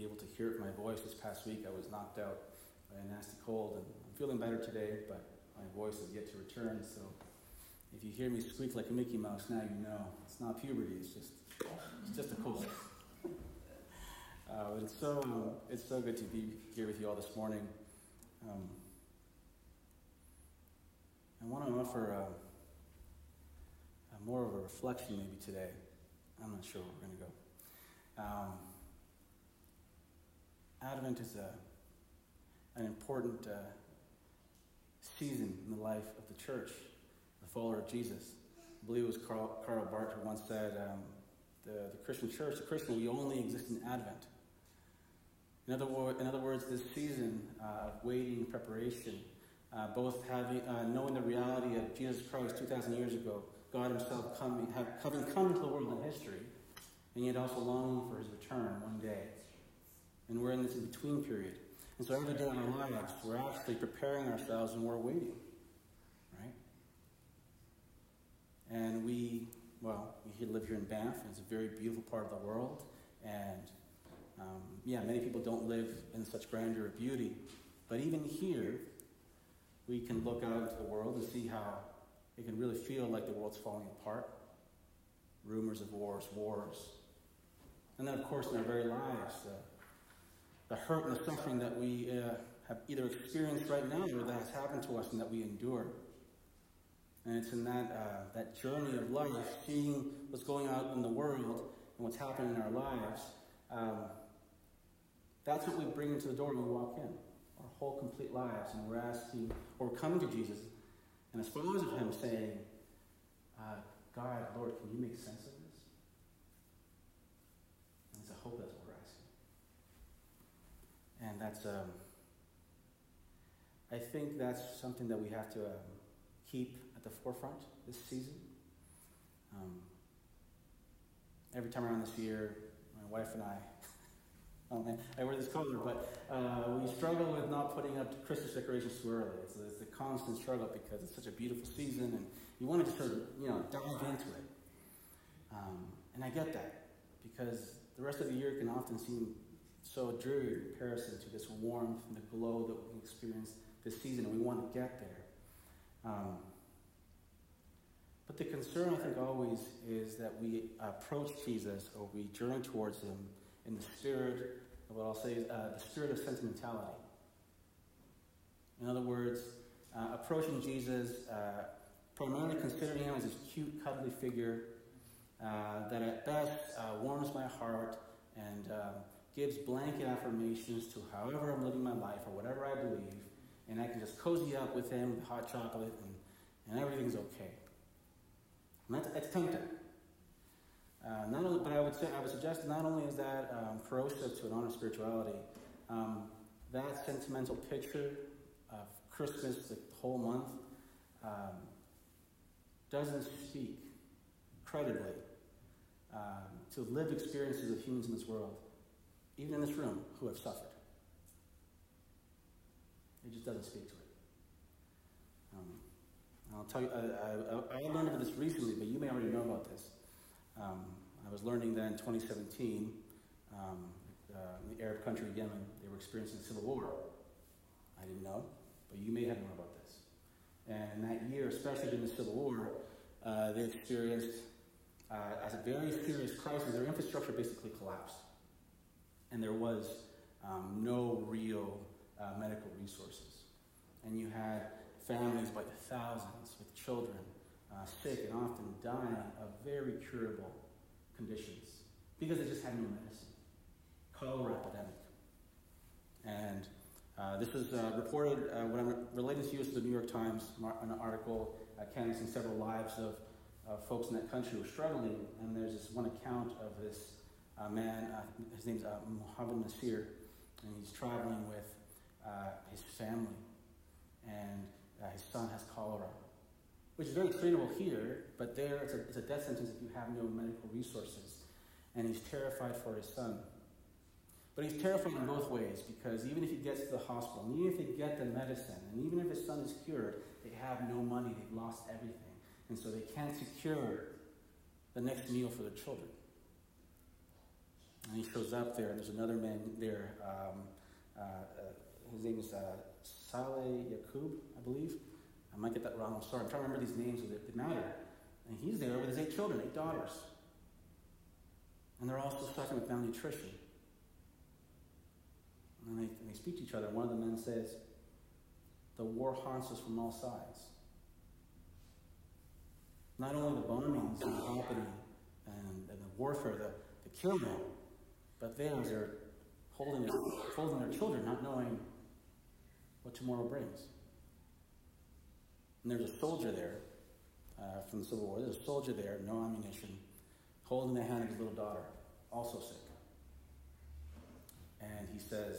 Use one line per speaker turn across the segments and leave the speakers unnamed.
be able to hear it in my voice this past week. I was knocked out by a nasty cold, and I'm feeling better today, but my voice is yet to return. So if you hear me squeak like a Mickey Mouse, now you know it's not puberty. It's just it's just a cold. Uh, it's so it's so good to be here with you all this morning. Um, I want to offer a, a more of a reflection maybe today. I'm not sure where we're going to go. Um, Advent is a, an important uh, season in the life of the church, the follower of Jesus. I believe it was Karl, Karl Barth who once said, um, the, the Christian church, the Christian, we only exist in Advent. In other, wo- in other words, this season uh, of waiting, preparation, uh, both having, uh, knowing the reality of Jesus Christ 2,000 years ago, God Himself coming, having come into the world in history, and yet also longing for His return one day. And we're in this in between period. And so every day in our lives, we're actually preparing ourselves and we're waiting, right? And we, well, we live here in Banff, and it's a very beautiful part of the world. And um, yeah, many people don't live in such grandeur of beauty. But even here, we can look out into the world and see how it can really feel like the world's falling apart. Rumors of wars, wars. And then, of course, in our very lives, uh, the hurt and the suffering that we uh, have either experienced right now or that has happened to us and that we endure. And it's in that, uh, that journey of life, seeing what's going on in the world and what's happening in our lives, um, that's what we bring into the door when we walk in. Our whole complete lives. And we're asking, or we're coming to Jesus, and as followers of Him, saying, uh, God, Lord, can you make sense of this? And it's a hope that's. And that's, um, I think that's something that we have to um, keep at the forefront this season. Um, every time around this year, my wife and I, oh I wear this collar, but uh, we struggle with not putting up Christmas decorations too early. It's, it's a constant struggle because it's such a beautiful season, and you want to sort of, you know, dive into it. Um, and I get that because the rest of the year can often seem so dreary in comparison to this warmth and the glow that we experience this season, and we want to get there. Um, but the concern, I think, always is that we approach Jesus or we journey towards him in the spirit of what I'll say is uh, the spirit of sentimentality. In other words, uh, approaching Jesus, uh, primarily considering him as this cute, cuddly figure uh, that at best uh, warms my heart and uh, gives blanket affirmations to however I'm living my life or whatever I believe, and I can just cozy up with him with hot chocolate and, and everything's okay. And that's, that's. Uh, not only, but I would say I would suggest not only is that um, corrosive to an honest spirituality, um, that sentimental picture of Christmas, the whole month, um, doesn't speak credibly um, to lived experiences of humans in this world, even in this room, who have suffered. It just doesn't speak to it. Um, I'll tell you, I, I, I, learned of this recently, but you may already know about this. Um, I was learning that in 2017, um, uh, the Arab country Yemen, they were experiencing a civil war. I didn't know, but you may have known about this. And in that year, especially during the civil war, uh, they experienced, uh, as a very serious crisis, their infrastructure basically collapsed. And there was um, no real uh, medical resources. And you had families by the thousands with children uh, sick and often dying of very curable conditions because they just had no medicine. Cholera epidemic. And uh, this was uh, reported, uh, what I'm relating to you is the New York Times, an article uh, canvassing several lives of folks in that country who were struggling. And there's this one account of this uh, man, uh, his name's Mohammed Nasir, and he's traveling with his family. And his son has cholera which is very treatable here, but there it's a, it's a death sentence if you have no medical resources. And he's terrified for his son. But he's terrified in both ways because even if he gets to the hospital, and even if they get the medicine, and even if his son is cured, they have no money, they've lost everything. And so they can't secure the next meal for their children. And he shows up there, and there's another man there. Um, uh, uh, his name is uh, Saleh Yaqub, I believe. I might get that wrong. I'm sorry. I'm trying to remember these names that matter. And he's there with his eight children, eight daughters. And they're also suffering with malnutrition. And they, and they speak to each other. One of the men says, The war haunts us from all sides. Not only the bombings and the happening and, and the warfare, the, the killing, but they are holding their, holding their children, not knowing what tomorrow brings. And there's a soldier there uh, from the Civil War. There's a soldier there, no ammunition, holding the hand of his little daughter, also sick. And he says,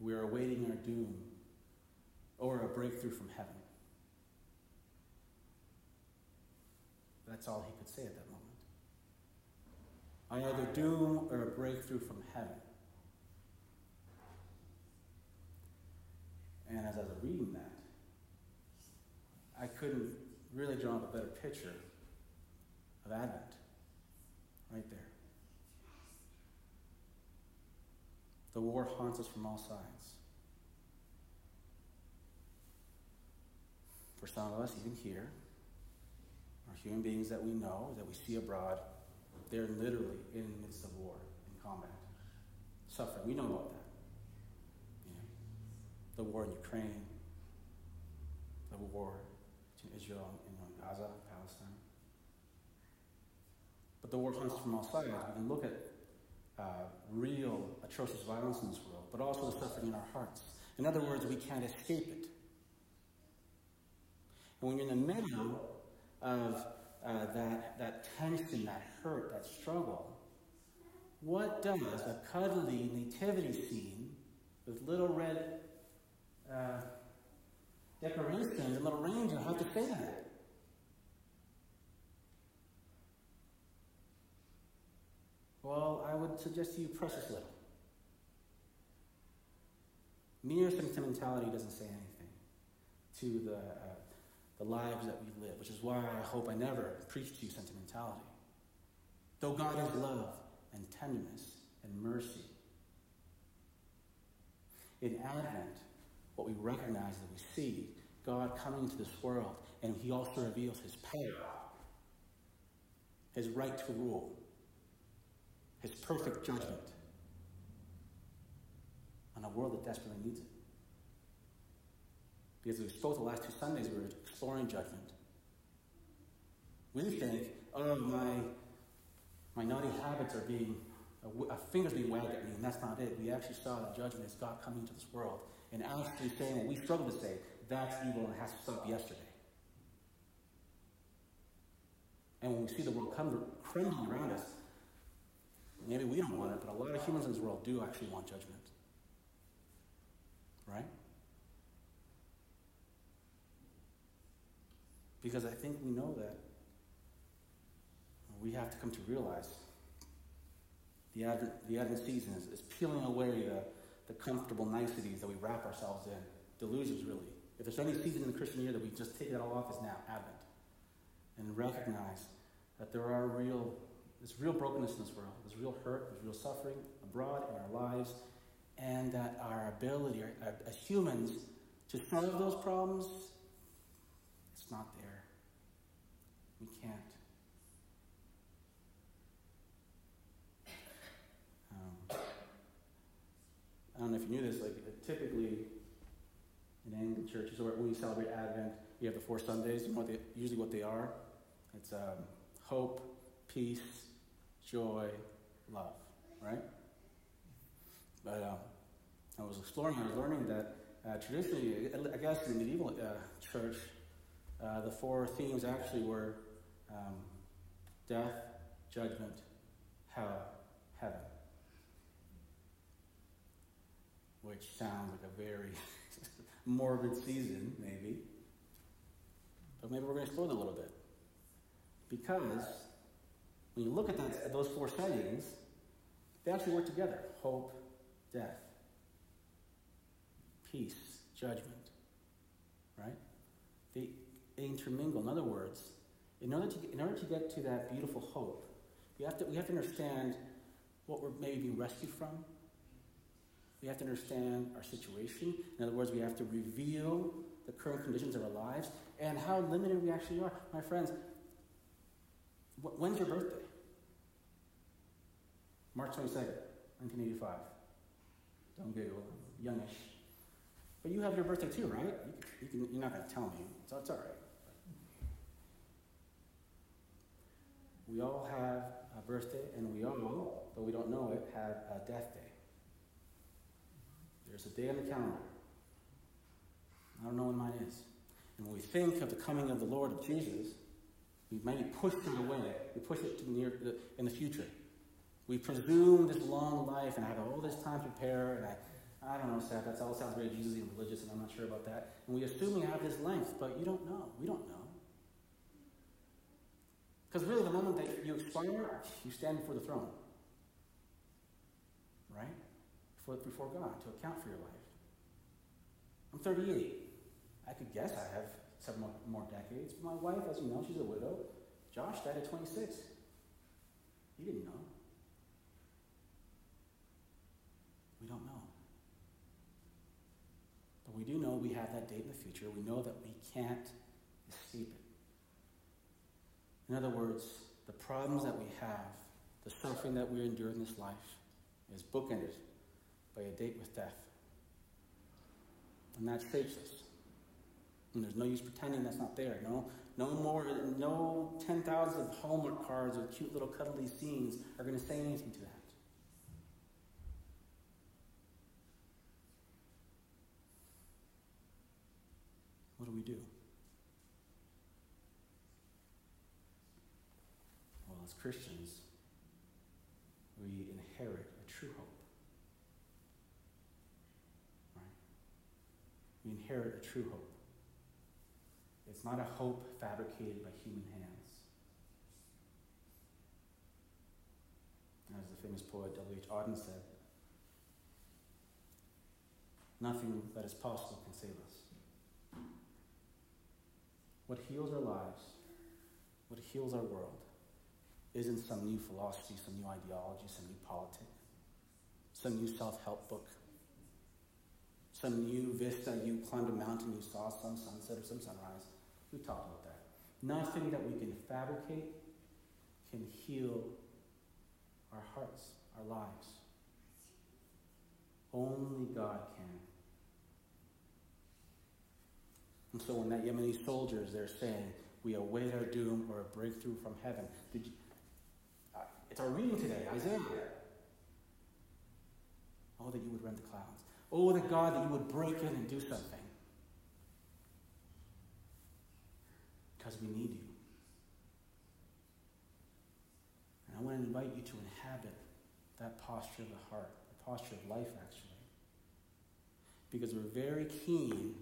We are awaiting our doom or a breakthrough from heaven. That's all he could say at that. Either doom or a breakthrough from heaven. And as I was reading that, I couldn't really draw up a better picture of Advent right there. The war haunts us from all sides. For some of us, even here, are human beings that we know, that we see abroad, they're literally in the midst of war, in combat, suffering. We know about that. You know, the war in Ukraine, the war between Israel and Gaza, Palestine. But the war comes from all sides. We can look at uh, real atrocious violence in this world, but also the suffering in our hearts. In other words, we can't escape it. And when you're in the middle of uh, that, that tension, that hurt, that struggle, what does a cuddly nativity scene with little red uh, decorations and little reindeer have to say that? Well, I would suggest to you precious little. Mere sentimentality doesn't say anything to the, uh, the lives that we live, which is why I hope I never preach to you sentimentality. Though God is love and tenderness and mercy. In Advent, what we recognize that we see God coming into this world, and He also reveals His power, His right to rule his perfect judgment on a world that desperately needs it. Because we spoke the last two Sundays, we were exploring judgment. We think, oh, my, my naughty habits are being, uh, a, a uh, finger's being wagged at me, and that's not it. We actually saw that judgment is God coming into this world and actually saying what we struggle to say, that's evil and has to stop yesterday. And when we see the world come, crumbling around us, Maybe we don't want it, but a lot of humans in this world do actually want judgment. Right? Because I think we know that we have to come to realize the Advent, the Advent season is, is peeling away the, the comfortable niceties that we wrap ourselves in. Delusions, really. If there's any season in the Christian year that we just take it all off, is now Advent. And recognize that there are real there's real brokenness in this world. There's real hurt. There's real suffering abroad in our lives. And that our ability our, as humans to solve those problems, it's not there. We can't. Um, I don't know if you knew this, like typically in Anglican churches, or when we celebrate Advent, you have the four Sundays. You know what they, usually what they are? It's um, hope, peace, joy, love, right? But um, I was exploring, I was learning that uh, traditionally, I guess in the medieval uh, church, uh, the four themes actually were um, death, judgment, hell, heaven. Which sounds like a very morbid season, maybe. But maybe we're going to explore that a little bit. Because when you look at, that, at those four settings, they actually work together hope, death, peace, judgment. Right? They, they intermingle. In other words, in order, to, in order to get to that beautiful hope, you have to, we have to understand what we're maybe being rescued from. We have to understand our situation. In other words, we have to reveal the current conditions of our lives and how limited we actually are. My friends, when's your birthday? March 22nd, 1985. Don't giggle, youngish. But you have your birthday too, right? You, can, you're not going to tell me, so it's all right. We all have a birthday, and we all, though we don't know it, have a death day. There's a day on the calendar. I don't know when mine is. And when we think of the coming of the Lord of Jesus, we maybe push it away. We push it to near the, in the future. We presume this long life and I have all this time to prepare, and I, I don't know, Seth, that all sounds very Jesus and religious, and I'm not sure about that. And we assume we have this length, but you don't know. We don't know. Because really, the moment that you expire, you stand before the throne. Right? Before, before God to account for your life. I'm 38. I could guess I have seven more, more decades. My wife, as you know, she's a widow. Josh died at 26. He didn't know. We don't know. But we do know we have that date in the future. We know that we can't escape it. In other words, the problems that we have, the suffering that we endure in this life, is bookended by a date with death. And that shapes us. And there's no use pretending that's not there. No, no more, no 10,000 of Hallmark cards with cute little cuddly scenes are going to say anything to that. What do we do? Well, as Christians, we inherit a true hope. Right? We inherit a true hope. It's not a hope fabricated by human hands. As the famous poet W.H. Auden said, nothing that is possible can save us. What heals our lives, what heals our world, isn't some new philosophy, some new ideology, some new politic, some new self help book, some new vista, you climbed a mountain, you saw some sunset or some sunrise. We talked about that. Nothing that we can fabricate can heal our hearts, our lives. Only God can. And so when that Yemeni soldiers, they're saying, we await our doom or a breakthrough from heaven. Did you, uh, it's our reading today, Isaiah. Oh, that you would rend the clouds. Oh, that God, that you would break in and do something. because we need you. And I want to invite you to inhabit that posture of the heart, the posture of life, actually. Because we're very keen,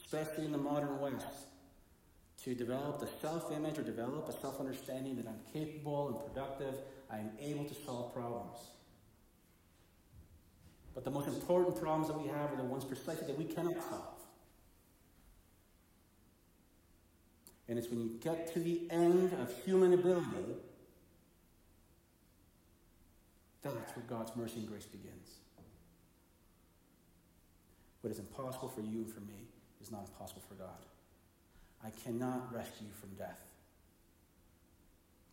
especially in the modern West, to develop the self image or develop a self understanding that I'm capable and productive, I'm able to solve problems. But the most important problems that we have are the ones precisely that we cannot solve. And it's when you get to the end of human ability, that's where God's mercy and grace begins. What is impossible for you and for me is not impossible for God. I cannot rescue you from death.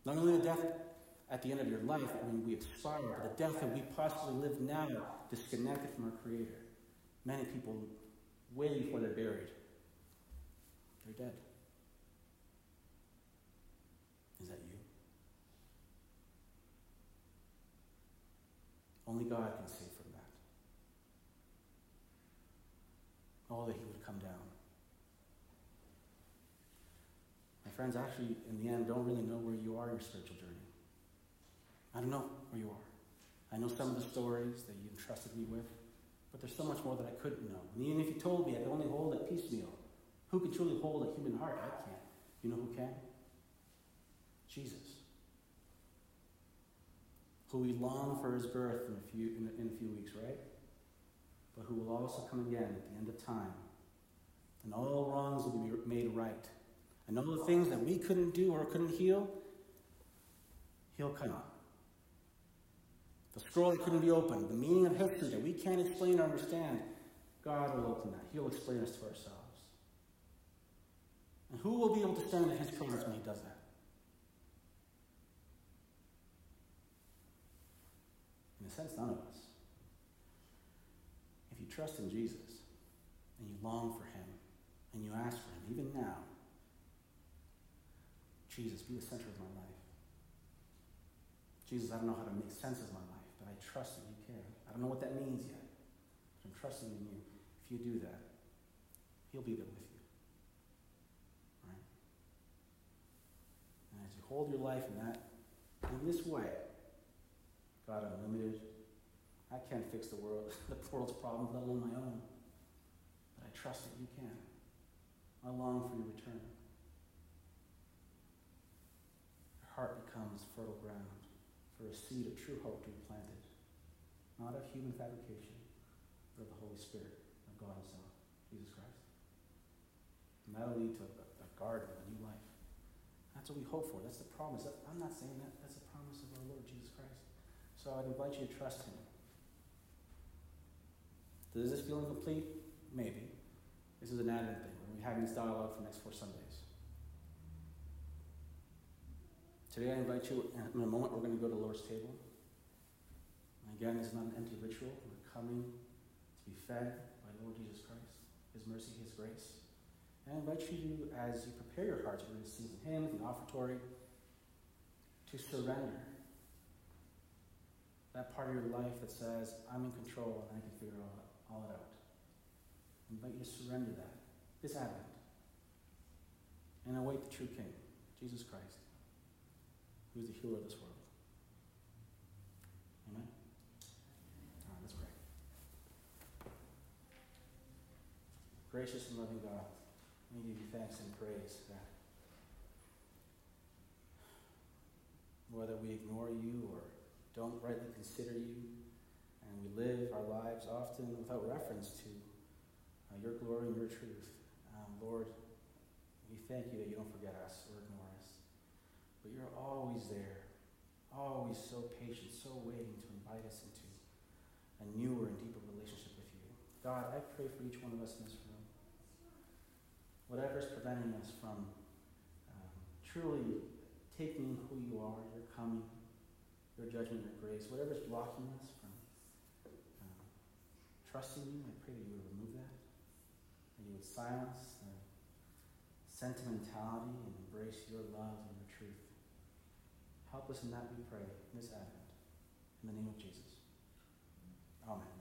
Not only the death at the end of your life when we expire, but the death that we possibly live now, disconnected from our Creator. Many people, way before they're buried, they're dead. Is that you? Only God can save from that. Oh, that He would come down. My friends, actually, in the end, don't really know where you are in your spiritual journey. I don't know where you are. I know some of the stories that you entrusted me with, but there's so much more that I couldn't know. And even if you told me I could only hold it piecemeal, who can truly hold a human heart? I can't. You know who can? Jesus who we long for his birth in a few, in a, in a few weeks, right? But who will also come again at the end of time. And all wrongs will be made right. And all the things that we couldn't do or couldn't heal, he'll come. The scroll that couldn't be opened, the meaning of history that we can't explain or understand, God will open that. He'll explain us to ourselves. And who will be able to stand in his presence when he does that? In a sense, none of us. If you trust in Jesus and you long for him and you ask for him, even now, Jesus, be the center of my life. Jesus, I don't know how to make sense of my life, but I trust that you can. I don't know what that means yet, but I'm trusting in you. If you do that, he'll be there with you. Right? And as you hold your life in that, in this way, God, I'm. I can't fix the world, the world's problems, let alone my own. But I trust that you can. I long for your return. Your heart becomes fertile ground for a seed of true hope to be planted, not of human fabrication, but of the Holy Spirit of God Himself, Jesus Christ. And that'll lead to a, a garden, a new life. That's what we hope for. That's the promise. I'm not saying that. That's the promise of our Lord Jesus Christ. So I'd invite you to trust Him. Does this feel incomplete? Maybe. This is an Advent thing. We're having this dialogue for the next four Sundays. Today I invite you, uh, in a moment, we're going to go to the Lord's table. And again, it's not an empty ritual. We're coming to be fed by Lord Jesus Christ, His mercy, His grace. And I invite you, as you prepare your hearts, we're going to receive the hymns, the offertory, to surrender that part of your life that says, I'm in control and I can figure all, all it out. I invite you to surrender that this Advent and await the true King, who is the healer of this world. Amen? All right, let's pray. Gracious and loving God, we give you thanks and praise that whether we ignore you or don't rightly consider you, and we live our lives often without reference to uh, your glory and your truth. Um, Lord, we thank you that you don't forget us or ignore us, but you're always there, always so patient, so waiting to invite us into a newer and deeper relationship with you. God, I pray for each one of us in this room. Whatever is preventing us from um, truly taking who you are, your coming, your judgment, your grace, whatever's blocking us from um, trusting you, I pray that you would remove that, that you would silence the sentimentality and embrace your love. Help us in that, we pray, this Advent. In the name of Jesus. Amen.